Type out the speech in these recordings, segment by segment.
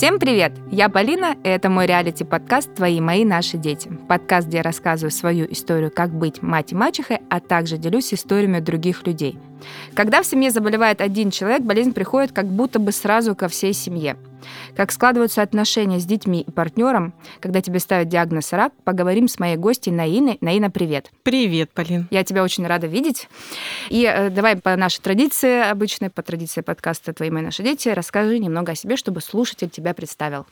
Всем привет! Я Полина, и это мой реалити-подкаст «Твои, мои, наши дети». Подкаст, где я рассказываю свою историю, как быть мать и мачехой, а также делюсь историями других людей. Когда в семье заболевает один человек, болезнь приходит как будто бы сразу ко всей семье. Как складываются отношения с детьми и партнером, когда тебе ставят диагноз рак, поговорим с моей гостьей Наиной. Наина, привет. Привет, Полин. Я тебя очень рада видеть. И э, давай по нашей традиции обычной, по традиции подкаста «Твои, мои, наши дети», расскажи немного о себе, чтобы слушатель тебя представил.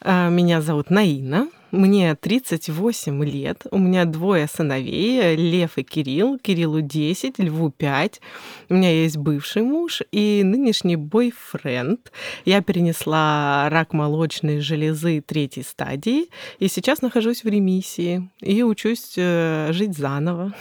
А, меня зовут Наина, мне 38 лет, у меня двое сыновей, Лев и Кирилл, Кириллу 10, Льву 5. У меня есть бывший муж и нынешний бойфренд. Я перенесла рак молочной железы третьей стадии и сейчас нахожусь в ремиссии и учусь э, жить заново.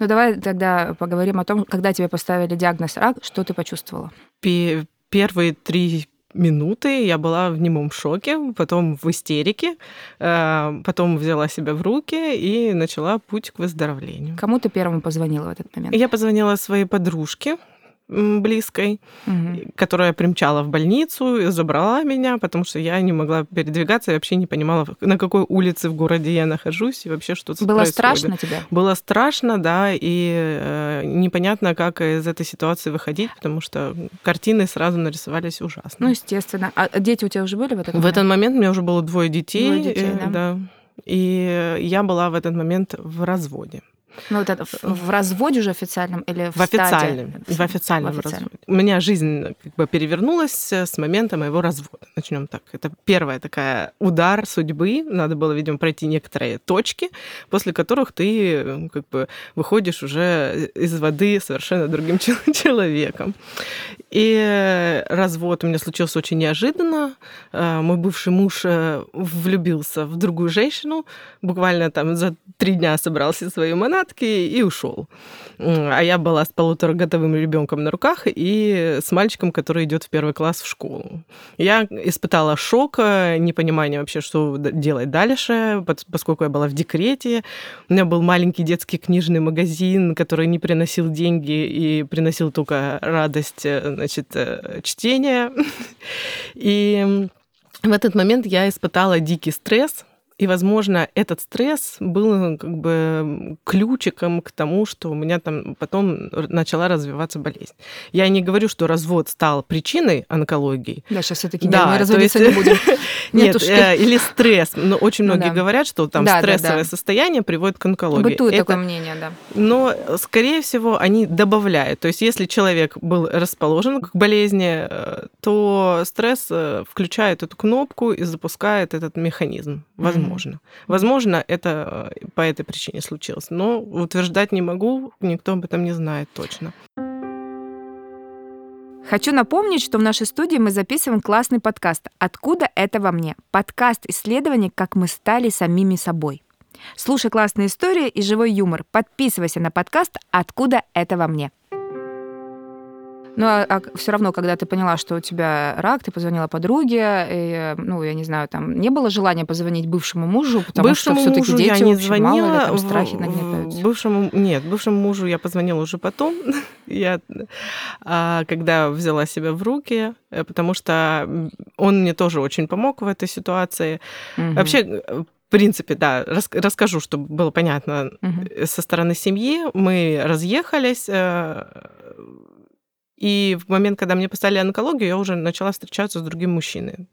Ну давай тогда поговорим о том, когда тебе поставили диагноз рак, что ты почувствовала? Первые три минуты я была в немом шоке, потом в истерике, э, потом взяла себя в руки и начала путь к выздоровлению. Кому ты первому позвонила в этот момент? Я позвонила своей подружке, близкой, угу. которая примчала в больницу и забрала меня, потому что я не могла передвигаться, я вообще не понимала, на какой улице в городе я нахожусь и вообще что-то Было происходит. страшно тебе? Было страшно, да, и э, непонятно, как из этой ситуации выходить, потому что картины сразу нарисовались ужасно. Ну, естественно. А дети у тебя уже были в этот момент? В этот момент у меня уже было двое детей. Двое детей, да. да. И я была в этот момент в разводе. Ну, вот это в, в разводе уже официальном или в, в официальном? В официальном, в разводе. У меня жизнь как бы перевернулась с момента моего развода. Начнем так. Это первая такая удар судьбы. Надо было, видимо, пройти некоторые точки, после которых ты как бы выходишь уже из воды совершенно другим человеком. И развод у меня случился очень неожиданно. Э, мой бывший муж э, влюбился в другую женщину. Буквально там за три дня собрался свою манат палатки и ушел. А я была с полуторагодовым ребенком на руках и с мальчиком, который идет в первый класс в школу. Я испытала шок, непонимание вообще, что делать дальше, поскольку я была в декрете. У меня был маленький детский книжный магазин, который не приносил деньги и приносил только радость, значит, э, чтения. И в этот момент я испытала дикий стресс, и, возможно, этот стресс был как бы ключиком к тому, что у меня там потом начала развиваться болезнь. Я не говорю, что развод стал причиной онкологии. Да, сейчас все-таки да, мы разводиться есть... не будем. Нет, э, или стресс. Но очень ну многие говорят, что там стрессовое состояние приводит к онкологии. Бытует такое мнение, да. Но, скорее всего, они добавляют. То есть, если человек был расположен к болезни, э, то стресс э, включает эту кнопку и запускает этот механизм. Возможно возможно. Возможно, это э, по этой причине случилось, но утверждать не могу, никто об этом не знает точно. Хочу напомнить, что в нашей студии мы записываем классный подкаст «Откуда это во мне?» Подкаст исследований, как мы стали самими собой. Слушай классные истории и живой юмор. Подписывайся на подкаст «Откуда это во мне?» Ну, а, а все равно, когда ты поняла, что у тебя рак, ты позвонила подруге, и, ну, я не знаю, там не было желания позвонить бывшему мужу, потому бывшему что все-таки дети я не звонила, мало ли, там страхи нагнетаются. Бывшему, нет, бывшему мужу я позвонила уже потом, я, а, когда взяла себя в руки, э, потому что он мне тоже очень помог в этой ситуации. Угу. Вообще, в принципе, да, расскажу, чтобы было понятно. Угу. Со стороны семьи мы разъехались, э, и в момент, когда мне поставили онкологию, я уже начала встречаться с другим мужчиной.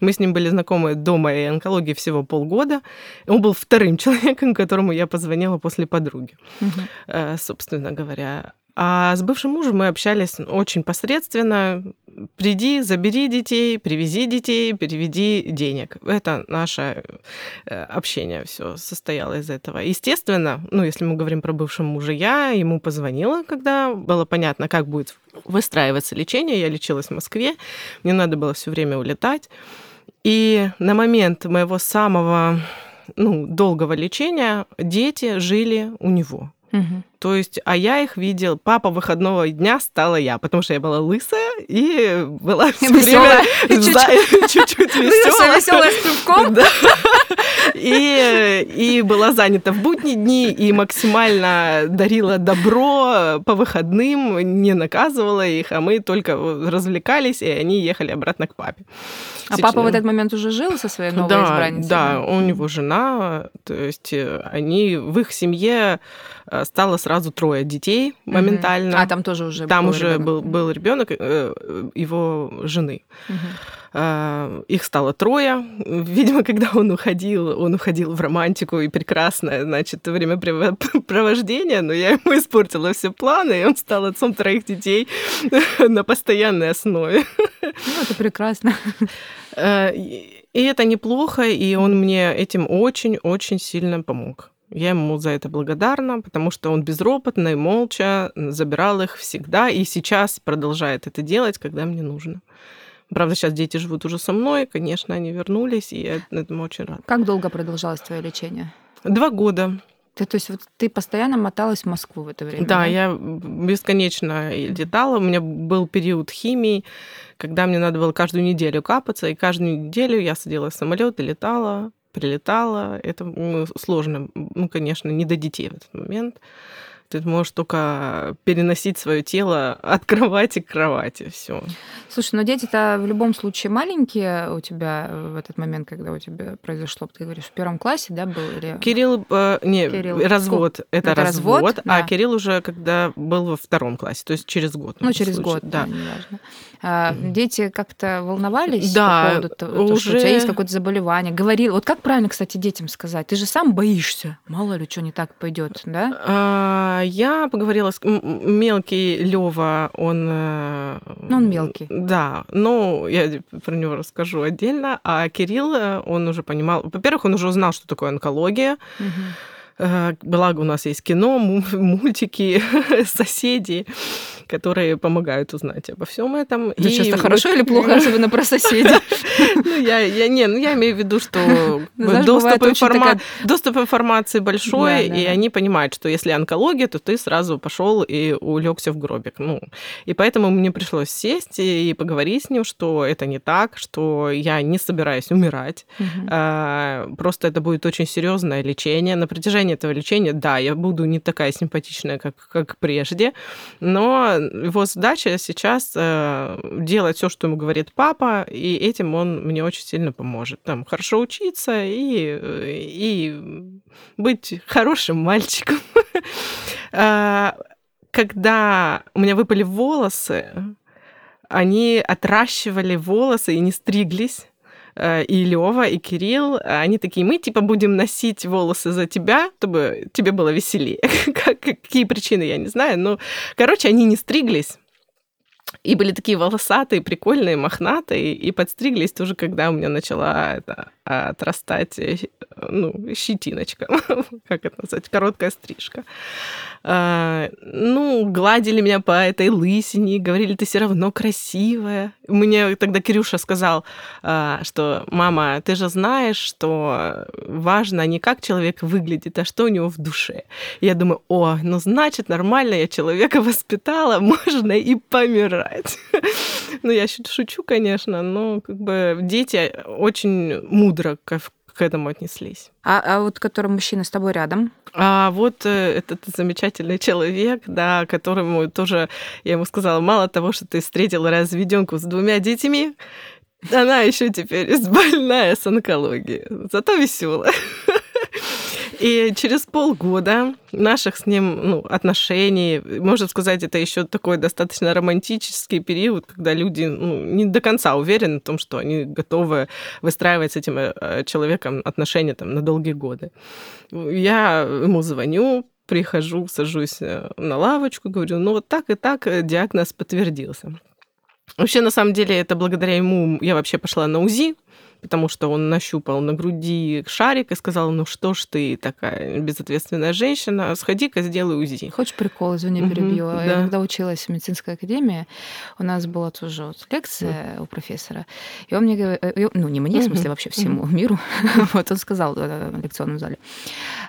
Мы с ним были знакомы до моей онкологии всего полгода. Он был вторым человеком, которому я позвонила после подруги, угу. собственно говоря. А с бывшим мужем мы общались очень посредственно. Приди, забери детей, привези детей, переведи денег. Это наше э, общение все состояло из этого. Естественно, ну, если мы говорим про бывшего мужа, я ему позвонила, когда было понятно, как будет выстраиваться лечение. Я лечилась в Москве, мне надо было все время улетать. И на момент моего самого ну, долгого лечения дети жили у него. Угу. То есть, а я их видел, папа выходного дня стала я, потому что я была лысая и была все время чуть-чуть веселая. Веселая с пивком. И, и была занята в будние дни, и максимально дарила добро по выходным, не наказывала их, а мы только развлекались, и они ехали обратно к папе. А папа в этот момент уже жил со своей новой да, избранницей? Да, у него жена, то есть э, они в их семье э, стало сразу трое детей моментально. А там тоже уже там был уже ребенок. был был ребенок э, его жены. Их стало трое. Видимо, когда он уходил, он уходил в романтику и прекрасное, значит, времяпровождение, но я ему испортила все планы, и он стал отцом троих детей на постоянной основе. Ну, это прекрасно. И это неплохо, и он мне этим очень-очень сильно помог. Я ему за это благодарна, потому что он безропотно и молча забирал их всегда, и сейчас продолжает это делать, когда мне нужно. Правда, сейчас дети живут уже со мной, конечно, они вернулись, и я этому очень рада. Как долго продолжалось твое лечение? Два года. Ты, то есть вот ты постоянно моталась в Москву в это время? Да, да, я бесконечно летала. У меня был период химии, когда мне надо было каждую неделю капаться, и каждую неделю я садилась в самолет и летала, прилетала. Это сложно, ну, конечно, не до детей в этот момент. Ты можешь только переносить свое тело от кровати к кровати. Все. Слушай, но дети-то в любом случае маленькие у тебя в этот момент, когда у тебя произошло, ты говоришь, в первом классе, да, был? Или... Кирилл, э, не, Кирилл. развод. Это, это развод, развод а да. а Кирилл уже когда был во втором классе, то есть через год. Ну, через случае. год, да. неважно. А, дети как-то волновались да, по поводу того, уже... что у тебя есть какое-то заболевание? Говорил, вот как правильно, кстати, детям сказать? Ты же сам боишься, мало ли что не так пойдет, да? А, я поговорила с мелкий Лева, он... Ну, он мелкий. Да, но я про него расскажу отдельно. А Кирилл, он уже понимал... Во-первых, он уже узнал, что такое онкология. Угу. Благо у нас есть кино, мультики, соседи которые помогают узнать обо всем этом. Это и... часто хорошо или плохо, особенно про соседей? Ну, я, я, не, ну, я имею в виду, что ну, доступ, информа... доступ информации большой, и они понимают, что если онкология, то ты сразу пошел и улегся в гробик. Ну, и поэтому мне пришлось сесть и поговорить с ним, что это не так, что я не собираюсь умирать. Просто это будет очень серьезное лечение. На протяжении этого лечения, да, я буду не такая симпатичная, как, как прежде, но его задача сейчас э, делать все, что ему говорит папа, и этим он мне очень сильно поможет. Там хорошо учиться и, и быть хорошим мальчиком. А, когда у меня выпали волосы, они отращивали волосы и не стриглись и Лева, и Кирилл, они такие, мы типа будем носить волосы за тебя, чтобы тебе было веселее. Какие причины, я не знаю, но, короче, они не стриглись. И были такие волосатые, прикольные, мохнатые, и подстриглись тоже, когда у меня начала это, отрастать э, ну, щетиночка, как это назвать, короткая стрижка. А, ну, гладили меня по этой лысине, говорили, ты все равно красивая. Мне тогда Кирюша сказал, а, что, мама, ты же знаешь, что важно не как человек выглядит, а что у него в душе. Я думаю, о, ну, значит, нормально я человека воспитала, можно и помирать. ну, я шучу, конечно, но как бы дети очень мудро к этому отнеслись. А, а вот который мужчина с тобой рядом? А вот э, этот замечательный человек, да, которому тоже, я ему сказала, мало того, что ты встретила разведенку с двумя детьми, она еще теперь больная с онкологией. Зато веселая. И через полгода наших с ним ну, отношений, можно сказать, это еще такой достаточно романтический период, когда люди ну, не до конца уверены в том, что они готовы выстраивать с этим э, человеком отношения там, на долгие годы. Я ему звоню, прихожу, сажусь э, на лавочку, говорю, ну вот так и так э, диагноз подтвердился. Вообще, на самом деле, это благодаря ему я вообще пошла на УЗИ, потому что он нащупал на груди шарик и сказал, ну что ж ты такая безответственная женщина, сходи-ка сделай УЗИ. Хочешь прикол, извини. Угу, Я когда училась в медицинской академии, у нас была тоже вот лекция у профессора, и он мне говорит, э, ну не мне, в смысле вообще всему миру, вот он сказал в лекционном зале,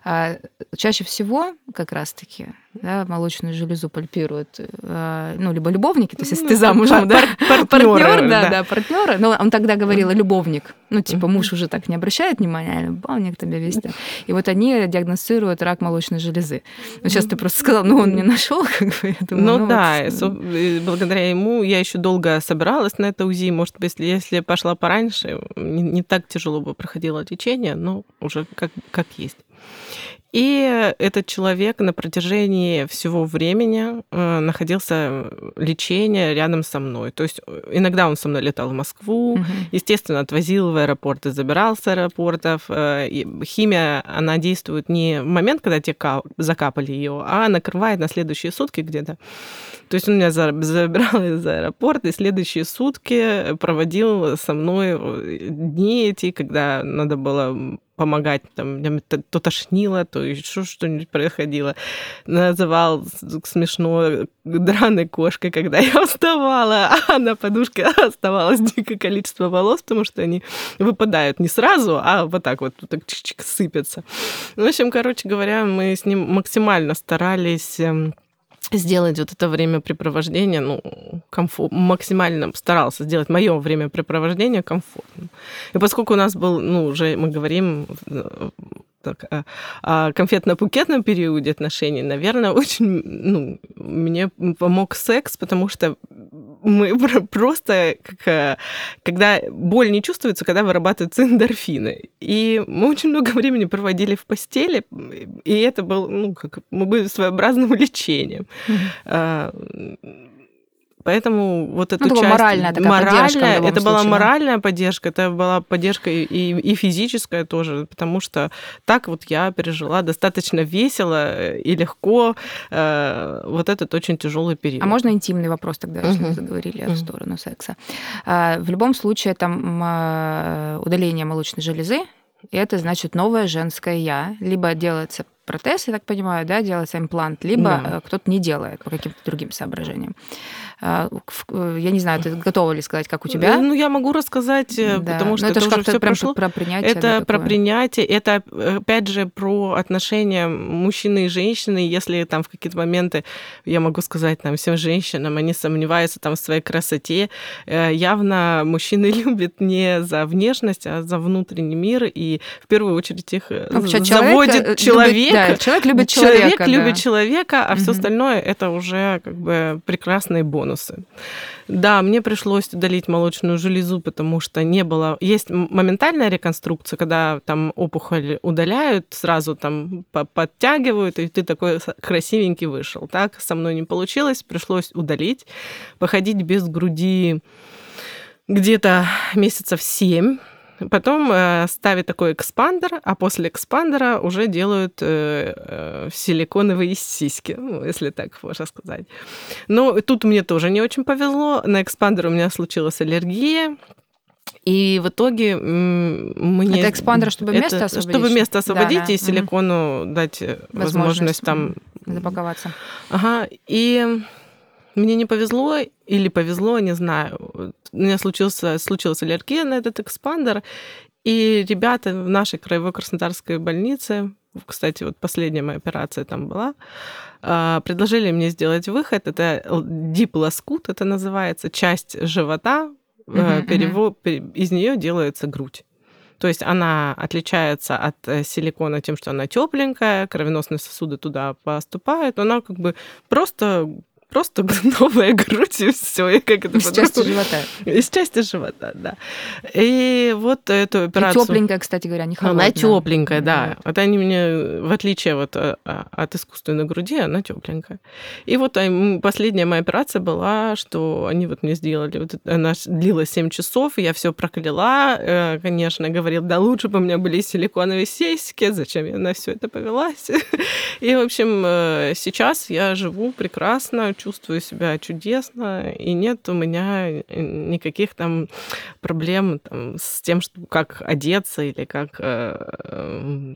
а, чаще всего как раз-таки да, молочную железу пальпируют, э, ну, либо любовники, то есть если ну, ты замужем, да, партнер, да, да, партнера. Но он тогда говорил любовник. Ну, типа, муж уже так не обращает внимания, а любовник тебе весь. И вот они диагностируют рак молочной железы. Ну, сейчас ты просто сказал, ну, он не нашел, как бы. Думаю, ну, ну, да, вот... благодаря ему я еще долго собиралась на это УЗИ. Может быть, если, если пошла пораньше, не, не так тяжело бы проходило лечение, но уже как, как есть. И этот человек на протяжении всего времени э, находился лечение рядом со мной. То есть э, иногда он со мной летал в Москву, угу. естественно, отвозил в аэропорт и забирал с аэропортов. Э, химия, она действует не в момент, когда тебе закапали ее, а накрывает на следующие сутки где-то. То есть он меня забирал из аэропорта, и следующие сутки проводил со мной дни эти, когда надо было помогать, там, то тошнило, то еще что-нибудь происходило. Называл смешно драной кошкой, когда я вставала, а на подушке оставалось дикое количество волос, потому что они выпадают не сразу, а вот так вот так чик-чик сыпятся. В общем, короче говоря, мы с ним максимально старались эм, сделать вот это времяпрепровождение, ну, комфорт, максимально старался сделать мое времяпрепровождение комфортным. И поскольку у нас был, ну, уже мы говорим так, о, о конфетно-букетном периоде отношений, наверное, очень, ну, мне помог секс, потому что мы просто, как, э, когда боль не чувствуется, когда вырабатываются эндорфины. И мы очень много времени проводили в постели, и это был, ну, как мы были своеобразным лечением. Mm-hmm. Поэтому вот эту ну, часть... моральная такая моральная, поддержка Это случае, была моральная поддержка, это была поддержка и, и физическая тоже, потому что так вот я пережила достаточно весело и легко э, вот этот очень тяжелый период. А можно интимный вопрос тогда, если uh-huh. мы заговорили uh-huh. в сторону секса? А, в любом случае, там а, удаление молочной железы, и это значит новое женское я. Либо делается протез, я так понимаю, да, делается имплант, либо да. Э, кто-то не делает по каким-то другим соображениям. А, э, я не знаю, ты готова ли сказать, как у тебя? Ну, я могу рассказать, э, да. потому что Но это, это уже все прошло. Про принятие. Это да, про принятие, это опять же про отношения мужчины и женщины. Если там в какие-то моменты, я могу сказать там всем женщинам, они сомневаются там в своей красоте, явно мужчины любят не за внешность, а за внутренний мир, и в первую очередь их ну, заводит человек. Любит, да, человек любит человека. Человек да. любит человека, а угу. все остальное это уже как бы прекрасные бонусы бонусы. Да, мне пришлось удалить молочную железу, потому что не было... Есть моментальная реконструкция, когда там опухоль удаляют, сразу там подтягивают, и ты такой красивенький вышел. Так со мной не получилось, пришлось удалить, походить без груди где-то месяцев семь Потом э, ставят такой экспандер, а после экспандера уже делают э, э, силиконовые сиськи, ну, если так можно сказать. Но тут мне тоже не очень повезло. На экспандер у меня случилась аллергия. И в итоге мне... Это экспандер, чтобы это, место освободить? Чтобы место освободить да, да. и силикону угу. дать возможность, возможность там... Запаковаться. Ага. И мне не повезло или повезло, не знаю. У меня случился, случилась аллергия на этот экспандер, и ребята в нашей краевой краснодарской больнице, кстати, вот последняя моя операция там была, а, предложили мне сделать выход. Это диплоскут, это называется, часть живота, uh-huh, перевод, uh-huh. из нее делается грудь. То есть она отличается от э, силикона тем, что она тепленькая, кровеносные сосуды туда поступают, она как бы просто просто новая грудь и все. И как это Из части живота. Из части живота, да. И вот эту операцию... И тепленькая, кстати говоря, не холодная. Она тепленькая, да. Вот они мне, в отличие вот э, а, от искусственной груди, она тепленькая. И вот последняя моя операция была, что они вот мне сделали, вот она длилась 7 часов, я все прокляла, э, конечно, говорил, да лучше бы у меня были силиконовые сиськи, зачем я на все это повелась. И, в общем, э, сейчас я живу прекрасно, чувствую себя чудесно, и нет у меня никаких там проблем там, с тем, что, как одеться или как э,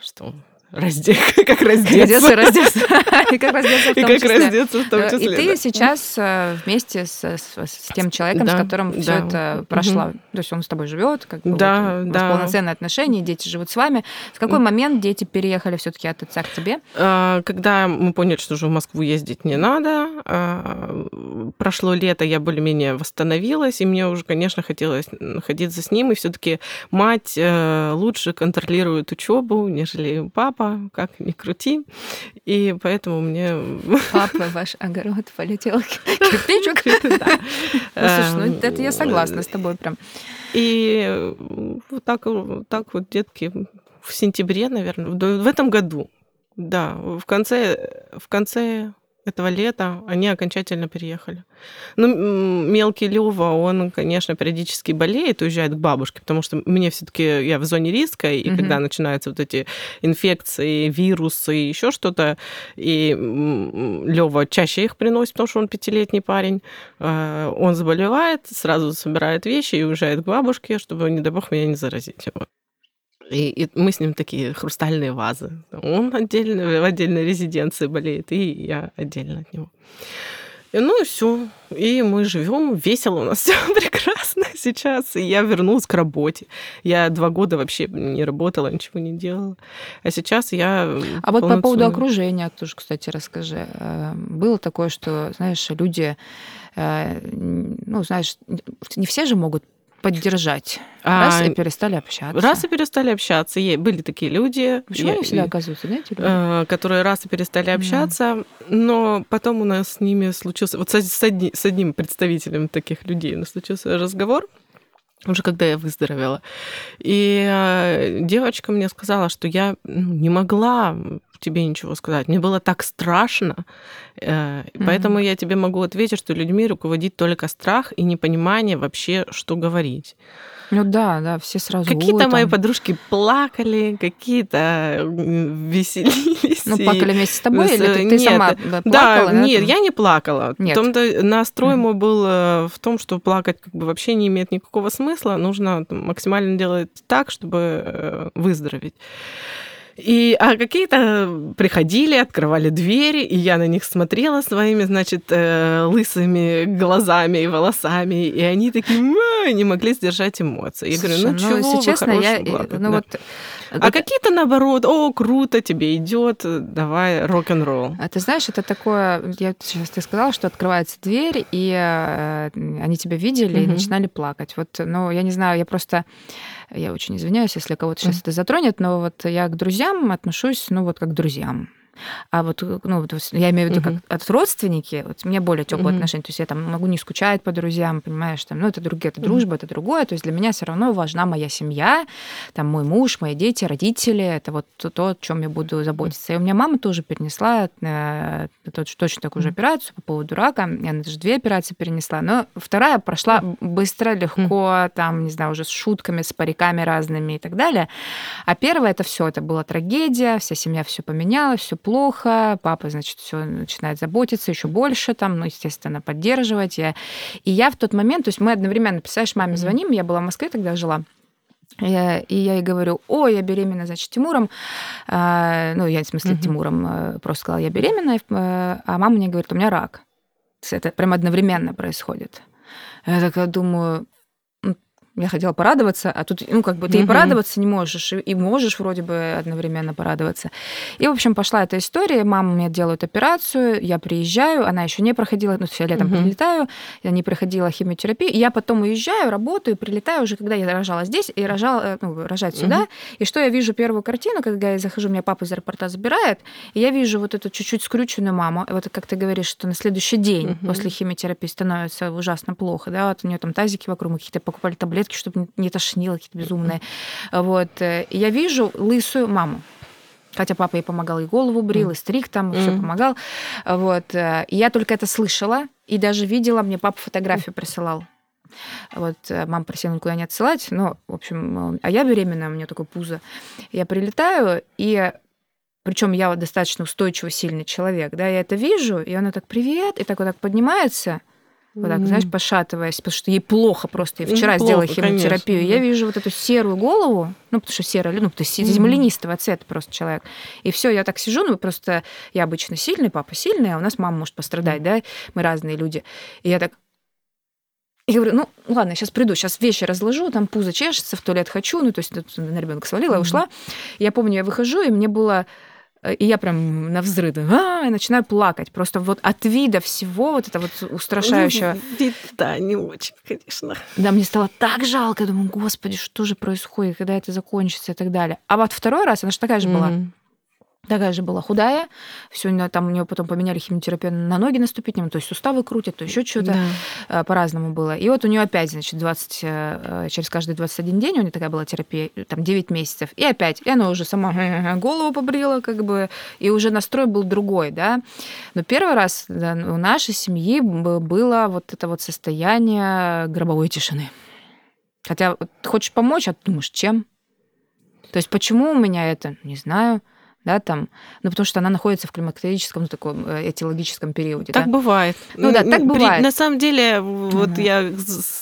что Разде... как раздеться. раздеться. И как раздеться в том И как раздеться в том э, числе. И ты сейчас э, вместе с, с, с тем человеком, да, с которым да. все это прошло. Угу. То есть он с тобой живет, как бы да, вот, да. полноценные отношения, дети живут с вами. В какой момент дети переехали все-таки от отца к тебе? А, когда мы поняли, что уже в Москву ездить не надо, а, прошло лето, я более-менее восстановилась, и мне уже, конечно, хотелось находиться с ним, и все-таки мать э, лучше контролирует учебу, нежели папа папа, как ни крути. И поэтому мне... Папа, ваш огород полетел кирпичик. Ну, слушай, ну это я согласна с тобой прям. И вот так, вот так вот детки в сентябре, наверное, в этом году, да, в конце, в конце этого лета они окончательно переехали. Ну, мелкий Лёва, он, конечно, периодически болеет, уезжает к бабушке, потому что мне все таки я в зоне риска, и mm-hmm. когда начинаются вот эти инфекции, вирусы и еще что-то, и Лёва чаще их приносит, потому что он пятилетний парень, э, он заболевает, сразу собирает вещи и уезжает к бабушке, чтобы, не дай бог, меня не заразить. Вот. И, и мы с ним такие хрустальные вазы. Он отдельно, в отдельной резиденции болеет, и я отдельно от него. И, ну и все. И мы живем, весело у нас все прекрасно сейчас. И я вернулась к работе. Я два года вообще не работала, ничего не делала. А сейчас я... А вот по поводу окружения тоже, кстати, расскажи. Э, было такое, что, знаешь, люди, э, ну, знаешь, не все же могут поддержать. Раз а, и перестали общаться. Раз и перестали общаться. И были такие люди. Почему они всегда оказываются, знаете? Э, которые раз и перестали общаться, да. но потом у нас с ними случился... Вот с, с, одни, с одним представителем таких людей у нас случился разговор, уже когда я выздоровела. И э, девочка мне сказала, что я ну, не могла тебе ничего сказать. Мне было так страшно. Mm-hmm. Поэтому я тебе могу ответить, что людьми руководит только страх и непонимание вообще, что говорить. Ну да, да, все сразу. Какие-то мои подружки плакали, какие-то веселились. Ну, плакали вместе с тобой, или ты, нет, сама плакала? Да, нет, я не плакала. Нет. В том-то настрой мой был э, в том, что плакать как бы вообще не имеет никакого смысла. Нужно максимально делать так, чтобы э, выздороветь. И, а какие-то приходили, открывали двери, и я на них смотрела своими, значит, э, лысыми глазами и волосами, и они такие не могли сдержать эмоции. Я говорю, ну, ну чего если честно, я, плакать, ну, да. вот а какие-то наоборот, о, круто, тебе идет, давай рок-н-ролл. А ты знаешь, это такое, я сейчас ты сказала, что открывается дверь, и э, они тебя видели mm-hmm. и начинали плакать. Вот, ну, я не знаю, я просто я очень извиняюсь, если кого-то сейчас mm-hmm. это затронет, но вот я к друзьям отношусь, ну вот как к друзьям. А вот, ну, вот я имею в виду, как от родственники, вот мне более теплые отношения. То есть я там могу не скучать по друзьям, понимаешь, там, ну, это другие, это дружба, это другое. То есть для меня все равно важна моя семья, там, мой муж, мои дети, родители. Это вот то, то о чем я буду заботиться. И у меня мама тоже перенесла э, точно такую же операцию по поводу рака. Я даже две операции перенесла. Но вторая прошла быстро, легко, там, не знаю, уже с шутками, с париками разными и так далее. А первая это все, это была трагедия, вся семья все поменяла, все плохо, папа, значит, все начинает заботиться еще больше, там, ну, естественно, поддерживать. И я в тот момент, то есть мы одновременно, представляешь, маме звоним, я была в Москве тогда жила, я, и я ей говорю, ой, я беременна, значит, Тимуром. А, ну, я, в смысле, uh-huh. Тимуром э, просто сказала, я беременна, э, а мама мне говорит, у меня рак. Это прям одновременно происходит. Я такая думаю, я хотела порадоваться, а тут, ну, как бы ты угу. и порадоваться не можешь, и, можешь вроде бы одновременно порадоваться. И, в общем, пошла эта история, мама мне делает операцию, я приезжаю, она еще не проходила, ну, все, летом угу. прилетаю, я не проходила химиотерапию, я потом уезжаю, работаю, прилетаю уже, когда я рожала здесь, и рожала, э, ну, рожать угу. сюда, и что я вижу первую картину, когда я захожу, меня папа из аэропорта забирает, и я вижу вот эту чуть-чуть скрюченную маму, и вот как ты говоришь, что на следующий день угу. после химиотерапии становится ужасно плохо, да, вот у нее там тазики вокруг, мы какие-то покупали таблетки, таблетки, чтобы не тошнило, какие-то безумные. Вот. И я вижу лысую маму. Хотя папа ей помогал, и голову брил, и стриг там, mm. все помогал. Вот. И я только это слышала, и даже видела, мне папа фотографию присылал. Вот мама просила никуда не отсылать, но, в общем, а я беременная, у меня такое пузо. Я прилетаю, и причем я достаточно устойчивый, сильный человек, да, я это вижу, и она так привет, и так вот так поднимается, вот так, знаешь, пошатываясь, потому что ей плохо просто. Я вчера ну, сделала химиотерапию. Конечно, я вижу вот эту серую голову, ну, потому что серая, ну, то есть землянистого цвета просто человек. И все, я так сижу, ну, просто я обычно сильный, папа сильный, а у нас мама может пострадать, да, мы разные люди. И я так я говорю, ну ладно, сейчас приду, сейчас вещи разложу, там пузо чешется, в туалет хочу, ну то есть на ребенка свалила, mm-hmm. ушла. Я помню, я выхожу, и мне было и я прям на взрыв, а, и начинаю плакать. Просто вот от вида всего вот это вот устрашающего. Вид, да, не очень, конечно. Да, мне стало так жалко. Я думаю, господи, что же происходит, когда это закончится и так далее. А вот второй раз, она же такая же mm-hmm. была такая же была худая, все там у нее потом поменяли химиотерапию на ноги наступить, то есть суставы крутят, то еще что-то да. Э, по-разному было. И вот у нее опять, значит, 20, э, через каждые 21 день у нее такая была терапия, там 9 месяцев, и опять, и она уже сама голову побрила, как бы, и уже настрой был другой, да. Но первый раз да, у нашей семьи было вот это вот состояние гробовой тишины. Хотя хочешь помочь, а ты думаешь, чем? То есть почему у меня это, не знаю да, там, ну, потому что она находится в климактерическом, ну, таком э, этиологическом периоде. Так да? бывает. Ну да, так бывает. При, на самом деле, вот угу. я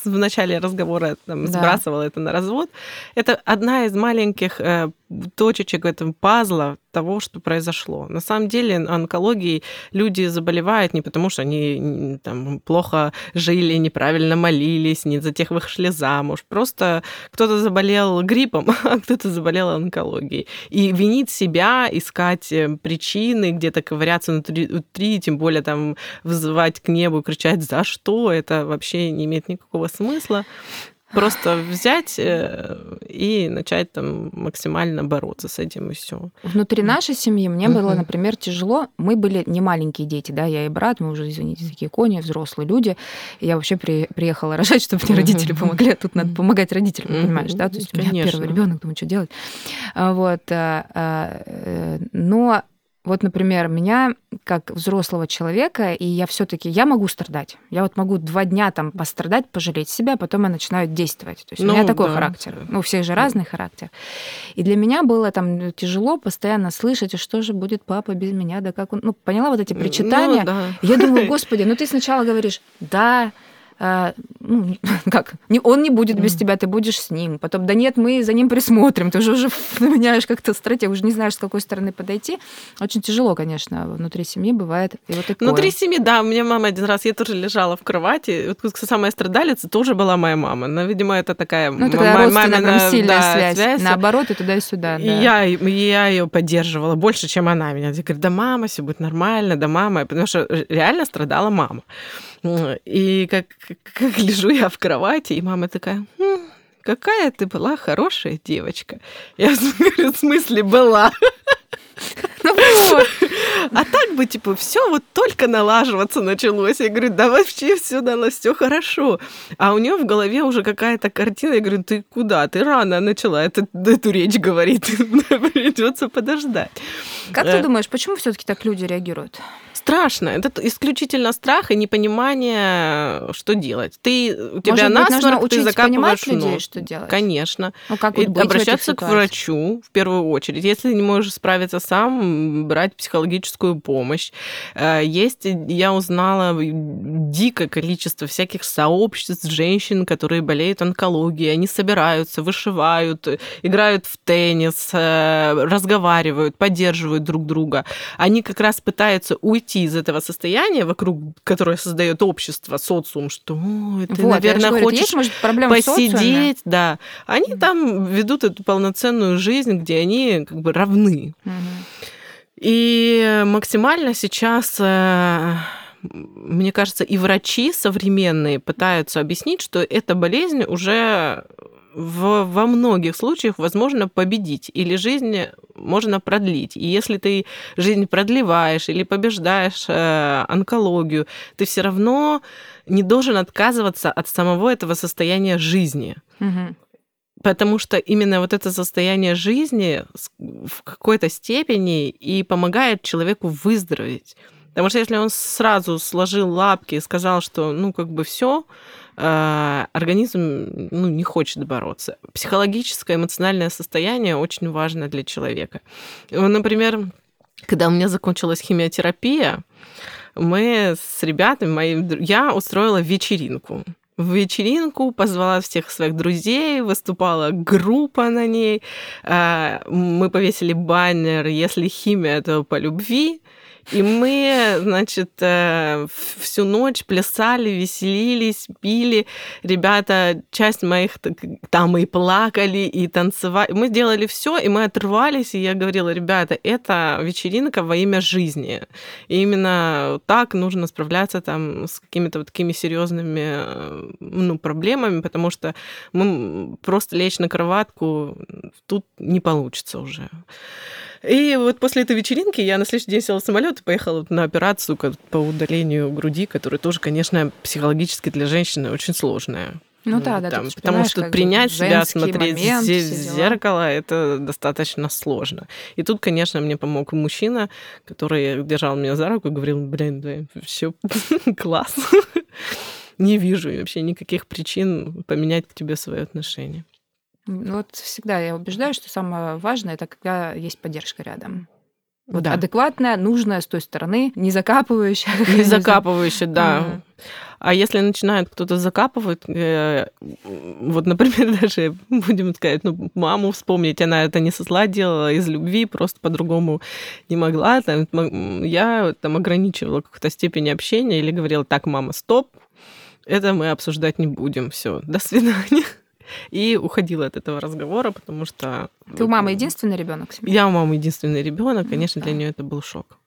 в начале разговора там, да. сбрасывала это на развод. Это одна из маленьких э, точечек этом пазла того, что произошло. На самом деле онкологией люди заболевают не потому, что они там, плохо жили, неправильно молились, не за тех вышли замуж. Просто кто-то заболел гриппом, а кто-то заболел онкологией. И винить себя, искать э, причины, где-то ковыряться внутри, внутри, тем более там вызывать к небу, кричать «за что?», это вообще не имеет никакого смысла. Просто взять э, и начать там максимально бороться с этим и все. Внутри нашей семьи мне было, например, тяжело. Мы были не маленькие дети, да, я и брат, мы уже, извините, такие кони, взрослые люди. Я вообще при, приехала рожать, чтобы мне родители помогли. А тут надо помогать родителям, понимаешь, да? То есть у меня первый ребенок, думаю, что делать. А вот. А, э, но вот, например, меня как взрослого человека, и я все-таки я могу страдать. Я вот могу два дня там пострадать, пожалеть себя, а потом я начинаю действовать. То есть ну, у меня такой да. характер. Ну, у всех же разный характер. И для меня было там тяжело постоянно слышать, а что же будет папа без меня, да как он. Ну, поняла вот эти ну причитания. Ну, да. Я думаю, господи, ну ты сначала говоришь, да, ну, как, он не будет без тебя, ты будешь с ним. Потом, да нет, мы за ним присмотрим. Ты уже, уже меняешь как-то стратегию, уже не знаешь, с какой стороны подойти. Очень тяжело, конечно, внутри семьи бывает и вот такое. Внутри семьи, да, у меня мама один раз, я тоже лежала в кровати, вот самая страдалица тоже была моя мама. Но, видимо, это такая ну, такая мамина сильная да, связь. связь. Наоборот, и туда и сюда. Да. Я, я ее поддерживала больше, чем она меня. Я говорю, да мама, все будет нормально, да мама. Потому что реально страдала мама. И как, как лежу я в кровати, и мама такая, хм, какая ты была хорошая девочка. Я говорю, в смысле была? Ну. А так бы, типа, все вот только налаживаться началось. Я говорю, да вообще все дало, все хорошо. А у нее в голове уже какая-то картина. Я говорю, ты куда? Ты рано начала эту, эту речь говорить. Придется подождать. Как ты э. думаешь, почему все-таки так люди реагируют? Страшно. Это исключительно страх и непонимание, что делать. Ты, у тебя Может насморк, быть, ты закапываешь людей, нос. что делать? Конечно. Ну, как вот обращаться к врачу в первую очередь. Если не можешь справиться сам, брать психологическую помощь. Э, есть, я узнала дикое количество всяких сообществ женщин, которые болеют онкологией. Они собираются, вышивают, играют в теннис, э, разговаривают, поддерживают друг друга. Они как раз пытаются уйти выйти из этого состояния, вокруг которое создает общество, социум, что ты, вот, наверное, говорю, хочешь есть, может, посидеть, да. Они mm там ведут эту полноценную жизнь, где они как бы равны. mm И максимально сейчас э, мне кажется, и врачи современные пытаются объяснить, что эта болезнь уже в, во многих случаях возможно победить, или жизнь можно продлить. И если ты жизнь продлеваешь или побеждаешь э, онкологию, ты все равно не должен отказываться от самого этого состояния жизни. Угу. Потому что именно вот это состояние жизни в какой-то степени и помогает человеку выздороветь. Потому что если он сразу сложил лапки и сказал, что ну как бы все, организм ну, не хочет бороться. Психологическое, эмоциональное состояние очень важно для человека. Например, когда у меня закончилась химиотерапия, мы с ребятами, мои, я устроила вечеринку в вечеринку, позвала всех своих друзей, выступала группа на ней. А, мы повесили баннер «Если химия, то по любви». И мы, значит, э, всю ночь плясали, веселились, пили. Ребята, часть моих там и плакали, и танцевали. Мы делали все, и мы отрывались, и я говорила, ребята, это вечеринка во имя жизни. И именно так нужно справляться там с какими-то вот такими серьезными э, ну, проблемами, потому что мы просто лечь на кроватку тут не получится уже. И вот после этой вечеринки я на следующий день села в самолет и поехала на операцию по удалению груди, которая тоже, конечно, психологически для женщины очень сложная. Ну да, да. Там, потому что принять себя, смотреть момент, в зеркало, это достаточно сложно. И тут, конечно, мне помог мужчина, который держал меня за руку и говорил, блин, да, все класс. Не вижу вообще никаких причин поменять к тебе свое отношение. Ну, вот всегда я убеждаю, что самое важное это когда есть поддержка рядом. Вот да. адекватная, нужная с той стороны, не закапывающая. Не закапывающая, да. А если начинает кто-то закапывать, э, вот, например, даже, будем сказать, ну, маму вспомнить, она это не со зла делала, из любви, просто по-другому не могла. Там, я там ограничивала какую-то степень общения или говорила, так, мама, стоп, это мы обсуждать не будем, все, до свидания и уходила от этого разговора, потому что... Ты у мамы единственный ребенок? Я у мамы единственный ребенок, конечно, для нее это был шок.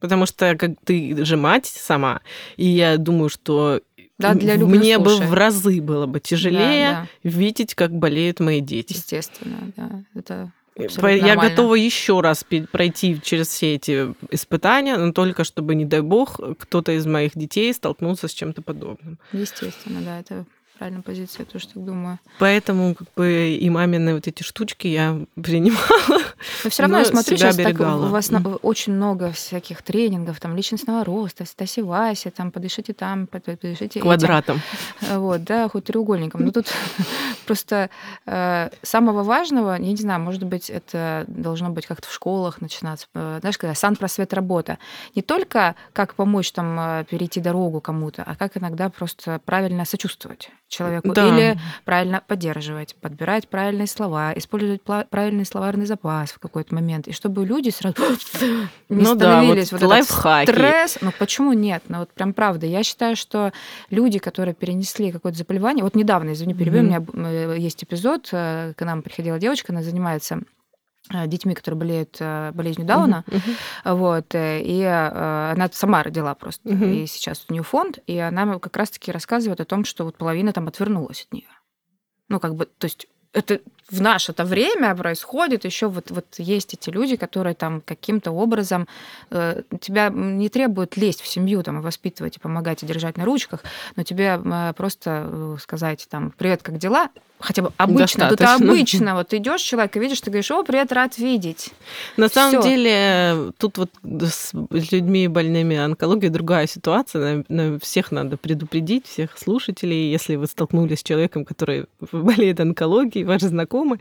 Потому что как ты же мать сама, и я думаю, что да, для мне бы в разы было бы тяжелее да, да. видеть, как болеют мои дети. Естественно, да. Это я нормально. готова еще раз пройти через все эти испытания, но только чтобы, не дай бог, кто-то из моих детей столкнулся с чем-то подобным. Естественно, да, это правильная позиция, я тоже так думаю. Поэтому как бы и мамины вот эти штучки я принимала. Но все равно но я смотрю, сейчас так, у вас mm. очень много всяких тренингов, там личностного роста, Стаси Вася, там подышите там, подышите Квадратом. Этим. Вот, да, хоть треугольником. Но тут просто э, самого важного, я не знаю, может быть, это должно быть как-то в школах начинаться. Э, знаешь, когда сан просвет работа. Не только как помочь там э, перейти дорогу кому-то, а как иногда просто правильно сочувствовать человеку. Да. Или правильно поддерживать, подбирать правильные слова, использовать правильный словарный запас в какой-то момент. И чтобы люди сразу не ну становились да, вот, вот лайфхаки. этот стресс. Ну почему нет? Ну вот прям правда. Я считаю, что люди, которые перенесли какое-то заболевание... Вот недавно, извини, перебью, mm-hmm. у меня э, есть эпизод, э, к нам приходила девочка, она занимается детьми, которые болеют э, болезнью Дауна. Uh-huh, uh-huh. Вот, э, и она сама родила просто. Uh-huh. И сейчас у нее фонд, и она как раз-таки рассказывает о том, что вот половина там отвернулась от нее. Ну, как бы, то есть это в наше это время происходит, еще вот, вот есть эти люди, которые там каким-то образом э, тебя не требуют лезть в семью, там, и воспитывать, и помогать, и держать на ручках, но тебе э, просто сказать там «Привет, как дела?» хотя бы обычно, тут обычно, вот идешь человек и видишь, ты говоришь, о, привет, рад видеть. На Всё. самом деле, тут вот с людьми больными онкологией другая ситуация, на всех надо предупредить, всех слушателей, если вы столкнулись с человеком, который болеет онкологией, ваш знакомый,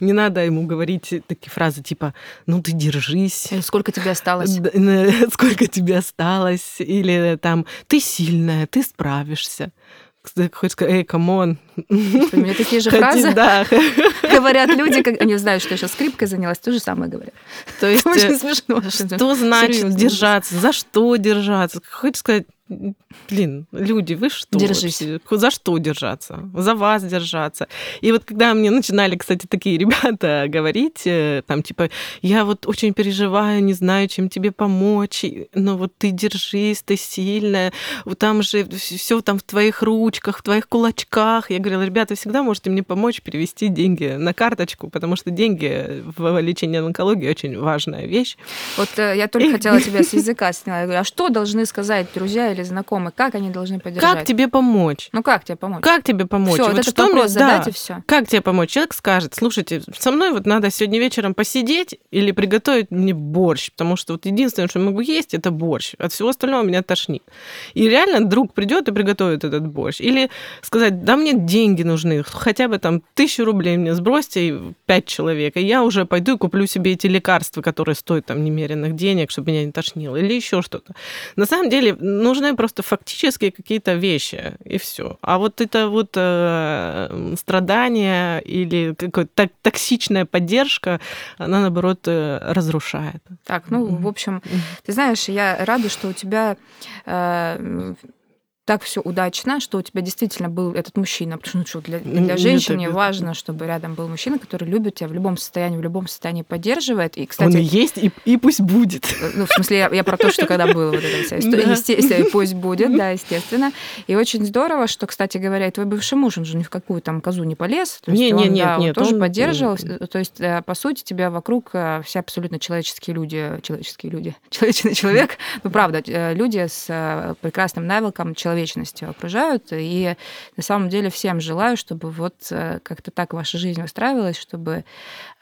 не надо ему говорить такие фразы типа, ну ты держись. Э, сколько тебе осталось? Сколько тебе осталось? Или там, ты сильная, ты справишься хочешь сказать, эй, come on. Мне такие же фразы да. говорят люди, как они знают, что я сейчас скрипкой занялась, то же самое говорят. То есть, Очень э, смешно. Что значит Серьезно. держаться? За что держаться? Хочешь сказать, блин, люди, вы что? Держись. За что держаться? За вас держаться. И вот когда мне начинали, кстати, такие ребята говорить, э, там, типа, я вот очень переживаю, не знаю, чем тебе помочь, но вот ты держись, ты сильная, вот там же все там в твоих ручках, в твоих кулачках. Я говорила, ребята, вы всегда можете мне помочь перевести деньги на карточку, потому что деньги в лечении онкологии очень важная вещь. Вот э, я только хотела тебя с языка сняла. Я говорю, а что должны сказать друзья или знакомые, как они должны поддержать? Как тебе помочь? Ну как тебе помочь? Как тебе помочь? Все, вот, вот что вопрос мне... задать да. и все. Как тебе помочь? Человек скажет, слушайте, со мной вот надо сегодня вечером посидеть или приготовить мне борщ, потому что вот единственное, что я могу есть, это борщ. От всего остального меня тошнит. И реально друг придет и приготовит этот борщ. Или сказать, да мне деньги нужны, хотя бы там тысячу рублей мне сбросьте, пять человек, и я уже пойду и куплю себе эти лекарства, которые стоят там немеренных денег, чтобы меня не тошнило, или еще что-то. На самом деле нужны просто фактически какие-то вещи, и все. А вот это вот э, страдание или какая-то токсичная поддержка, она, наоборот, э, разрушает. Так, ну, в общем, ты знаешь, я рада, что у тебя э, так все удачно, что у тебя действительно был этот мужчина. Потому что ну, для, для женщины важно, чтобы рядом был мужчина, который любит тебя в любом состоянии, в любом состоянии поддерживает. И, кстати, Он и есть, и, и пусть будет. Ну, в смысле, я, я про то, что когда было вот эта вся история. Да. Естественно, пусть будет, да, естественно. И очень здорово, что, кстати говоря, и твой бывший муж, он же ни в какую там козу не полез. То есть не, он, не, да, нет, он тоже он... поддерживал. То есть, э, по сути, тебя вокруг э, все абсолютно человеческие люди, человеческие люди, человечный человек, ну, правда, э, люди с прекрасным навыком человека человечностью окружают. И на самом деле всем желаю, чтобы вот э, как-то так ваша жизнь устраивалась, чтобы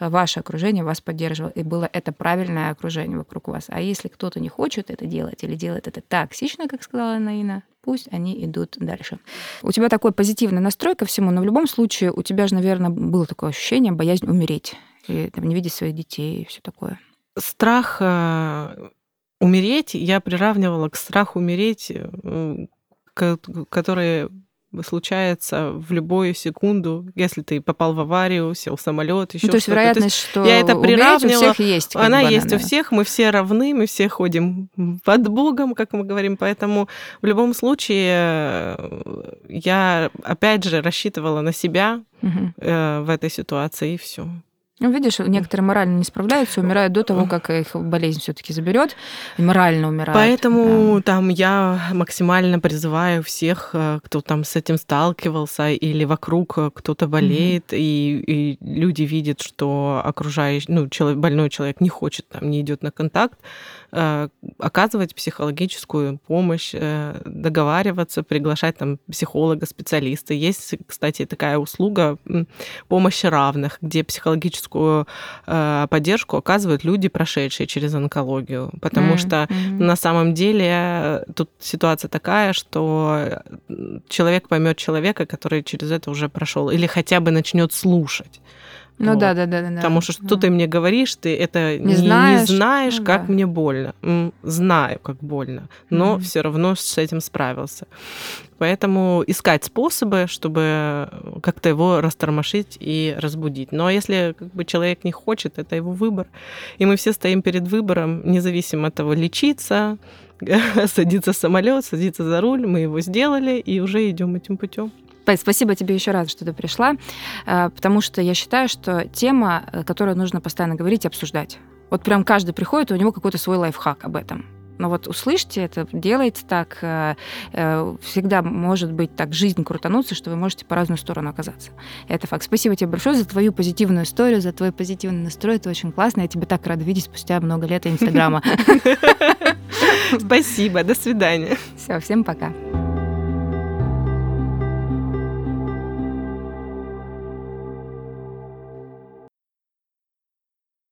э, ваше окружение вас поддерживало, и было это правильное окружение вокруг вас. А если кто-то не хочет это делать или делает это токсично, как сказала Наина, пусть они идут дальше. У тебя такой позитивный настрой ко всему, но в любом случае у тебя же, наверное, было такое ощущение, боязнь умереть, и там, не видеть своих детей и все такое. Страх э, умереть я приравнивала к страху умереть которые случается в любую секунду, если ты попал в аварию, сел в самолет, еще ну, то есть вероятность, то есть, что я это приравнивала, у всех есть. Она бы, есть да. у всех, мы все равны, мы все ходим под Богом, как мы говорим, поэтому в любом случае э, я опять же рассчитывала на себя угу. в этой ситуации и все. Ну, видишь, некоторые морально не справляются, умирают до того, как их болезнь все-таки заберет, и морально умирают. Поэтому да. там я максимально призываю всех, э, кто там с этим сталкивался, или вокруг э, кто-то болеет, mm-hmm. и, и люди видят, что окружающий, ну, человек, больной человек не хочет, там, не идет на контакт, оказывать психологическую помощь, э, договариваться, приглашать там психолога, специалиста. Есть, кстати, такая услуга помощи равных, где психологическую э, поддержку оказывают люди, прошедшие через онкологию. Потому mm-hmm. что на самом деле тут ситуация такая, что человек поймет человека, который через это уже прошел, или хотя бы начнет слушать. Ну вот. да, да, да, да. Потому что что ты мне говоришь, ты это не, не знаешь, не знаешь ну, как да. мне больно. Знаю, как больно, но mm-hmm. все равно с этим справился. Поэтому искать способы, чтобы как-то его растормошить и разбудить. Но если как бы, человек не хочет, это его выбор. И мы все стоим перед выбором, независимо от того, лечиться, садиться в самолет, садиться за руль, мы его сделали и уже идем этим путем. Спасибо тебе еще раз, что ты пришла, э, потому что я считаю, что тема, э, которую нужно постоянно говорить и обсуждать. Вот прям каждый приходит, и у него какой-то свой лайфхак об этом. Но вот услышьте это, делайте так. Э, всегда может быть так жизнь крутануться, что вы можете по разную сторону оказаться. Это факт. Спасибо тебе большое за твою позитивную историю, за твой позитивный настрой. Это очень классно. Я тебя так рада видеть спустя много лет Инстаграма. Спасибо. До свидания. Все, всем пока.